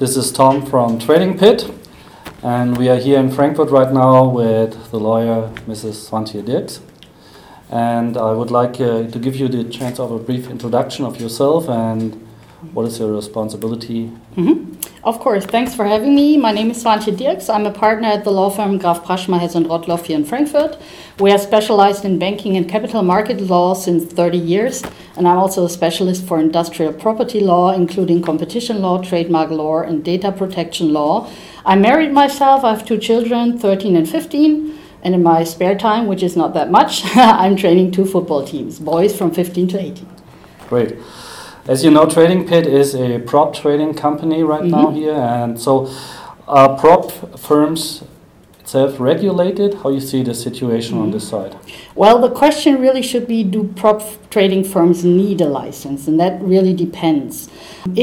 This is Tom from Trading Pit, and we are here in Frankfurt right now with the lawyer Mrs. Swaantje Dirks. And I would like uh, to give you the chance of a brief introduction of yourself and what is your responsibility? Mm-hmm. Of course, thanks for having me. My name is Swaantje Dirks. I'm a partner at the law firm Graf Praschma Heß and Rottloff here in Frankfurt. We are specialized in banking and capital market law since 30 years, and I'm also a specialist for industrial property law, including competition law, trademark law, and data protection law. I married myself, I have two children, 13 and 15. And in my spare time, which is not that much, I'm training two football teams, boys from 15 to 18. Great. As you know, Trading Pit is a prop trading company right mm -hmm. now here, and so are prop firms self-regulated? How you see the situation mm -hmm. on this side? Well, the question really should be: Do prop trading firms need a license? And that really depends.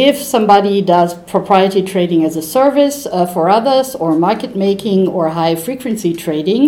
If somebody does proprietary trading as a service uh, for others, or market making, or high frequency trading,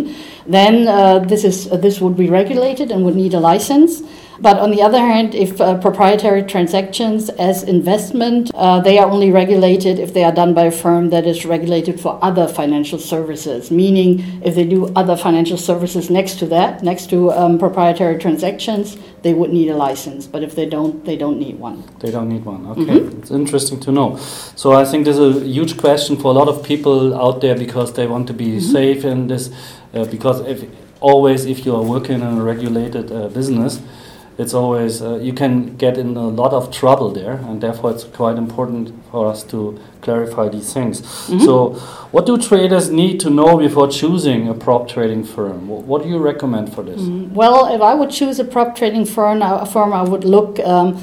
then uh, this is uh, this would be regulated and would need a license. But on the other hand, if uh, proprietary transactions as investment, uh, they are only regulated if they are done by a firm that is regulated for other financial services. Meaning, if they do other financial services next to that, next to um, proprietary transactions, they would need a license. But if they don't, they don't need one. They don't need one. Okay, mm-hmm. it's interesting to know. So I think there's a huge question for a lot of people out there because they want to be mm-hmm. safe in this. Uh, because if always, if you are working in a regulated uh, business it's always uh, you can get in a lot of trouble there, and therefore it's quite important for us to clarify these things. Mm-hmm. So, what do traders need to know before choosing a prop trading firm? What do you recommend for this? Mm, well, if I would choose a prop trading firm, a firm I would look. Um,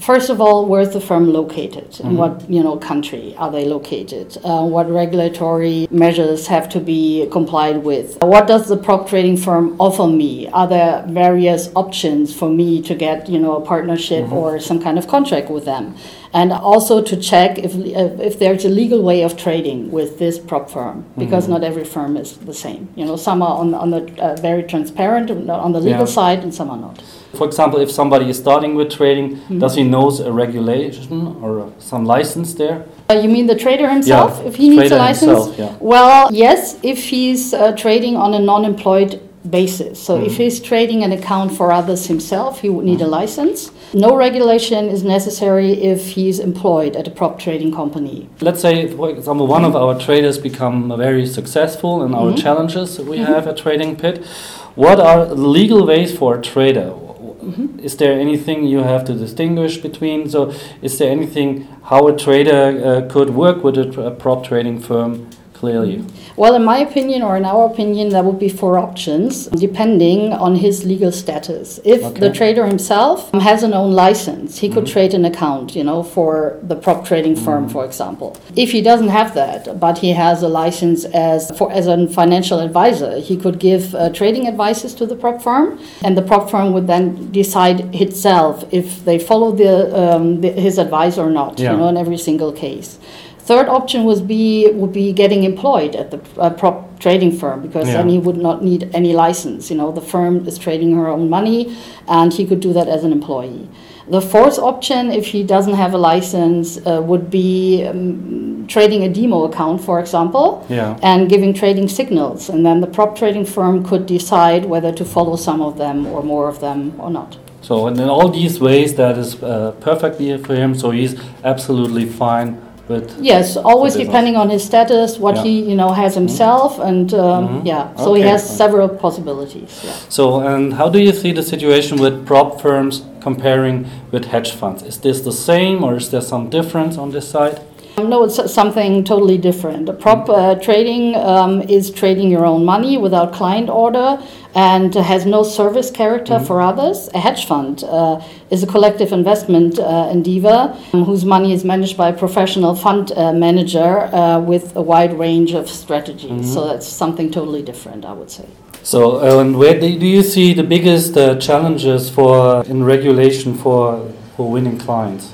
First of all, where's the firm located? Mm-hmm. what you know country are they located? Uh, what regulatory measures have to be complied with? What does the prop trading firm offer me? Are there various options for me to get you know a partnership mm-hmm. or some kind of contract with them? And also to check if if there's a legal way of trading with this prop firm, because mm-hmm. not every firm is the same. You know, some are on on the uh, very transparent on the legal yeah. side, and some are not. For example, if somebody is starting with trading, mm-hmm. does he knows a regulation or some license there? Uh, you mean the trader himself? Yeah, if he needs a license? Himself, yeah. Well, yes, if he's uh, trading on a non-employed basis. So mm-hmm. if he's trading an account for others himself, he would need mm-hmm. a license. No regulation is necessary if he's employed at a prop trading company. Let's say, for example, one of our traders become very successful in our mm-hmm. challenges we mm-hmm. have at Trading Pit. What are legal ways for a trader? Mm-hmm. Is there anything you have to distinguish between? So, is there anything how a trader uh, could work with a, a prop trading firm clearly? Well, in my opinion, or in our opinion, there would be four options depending on his legal status. If okay. the trader himself has an own license, he could mm-hmm. trade an account, you know, for the prop trading firm, mm-hmm. for example. If he doesn't have that, but he has a license as for as a financial advisor, he could give uh, trading advices to the prop firm, and the prop firm would then decide itself if they follow the, um, the his advice or not, yeah. you know, in every single case. Third option would be would be getting employed at the uh, prop trading firm because yeah. then he would not need any license. You know, the firm is trading her own money, and he could do that as an employee. The fourth option, if he doesn't have a license, uh, would be um, trading a demo account, for example, yeah. and giving trading signals. And then the prop trading firm could decide whether to follow some of them or more of them or not. So, and in all these ways, that is uh, perfectly for him. So he's absolutely fine but yes, always depending on his status, what yeah. he you know has mm-hmm. himself, and um, mm-hmm. yeah, so okay. he has several possibilities. Yeah. So, and how do you see the situation with prop firms comparing with hedge funds? Is this the same, or is there some difference on this side? No, it's something totally different. A prop uh, trading um, is trading your own money without client order and has no service character mm-hmm. for others. A hedge fund uh, is a collective investment uh, endeavor um, whose money is managed by a professional fund uh, manager uh, with a wide range of strategies. Mm-hmm. So that's something totally different, I would say. So, uh, and where do you see the biggest challenges for in regulation for for winning clients?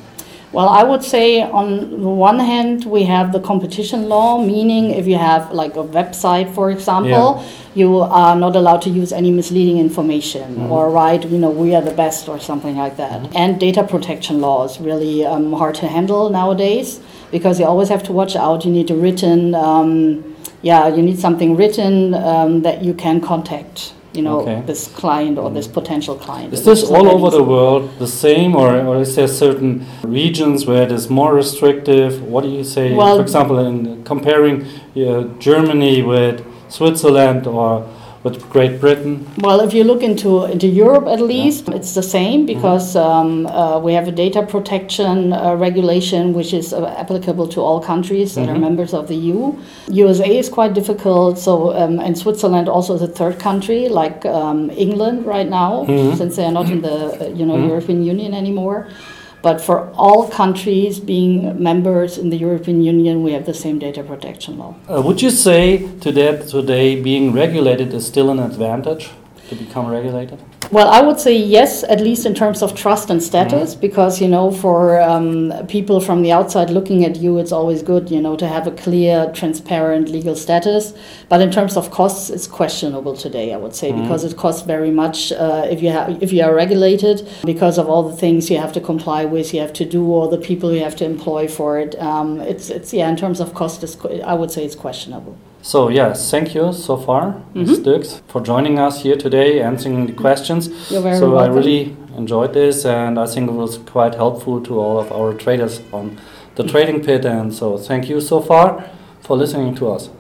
Well, I would say on the one hand, we have the competition law, meaning if you have like a website, for example, yeah. you are not allowed to use any misleading information mm-hmm. or write, you know, we are the best or something like that. Mm-hmm. And data protection law is really um, hard to handle nowadays because you always have to watch out. You need a written, um, yeah, you need something written um, that you can contact you know okay. this client or this potential client. Is this all over the world the same, or, or is there certain regions where it is more restrictive? What do you say, well, for example, in comparing uh, Germany with Switzerland or with Great Britain? Well, if you look into into Europe, at least yeah. it's the same mm-hmm. because mm-hmm. um, uh, we have a data protection uh, regulation which is uh, applicable to all countries that mm-hmm. are members of the EU. USA is quite difficult, so um, and Switzerland also is a third country like um, England right now, mm-hmm. since they are not in the uh, you know mm-hmm. European Union anymore. But for all countries being members in the European Union, we have the same data protection law. Uh, would you say today, today being regulated is still an advantage to become regulated? Well, I would say yes, at least in terms of trust and status, mm-hmm. because you know, for um, people from the outside looking at you, it's always good, you know, to have a clear, transparent legal status. But in terms of costs, it's questionable today. I would say mm-hmm. because it costs very much uh, if you have if you are regulated because of all the things you have to comply with, you have to do, all the people you have to employ for it. Um, it's it's yeah, in terms of cost, I would say it's questionable. So yes, thank you so far, mm -hmm. Dirks, for joining us here today, answering the questions. You're very so welcome. I really enjoyed this, and I think it was quite helpful to all of our traders on the trading pit. And so thank you so far for listening to us.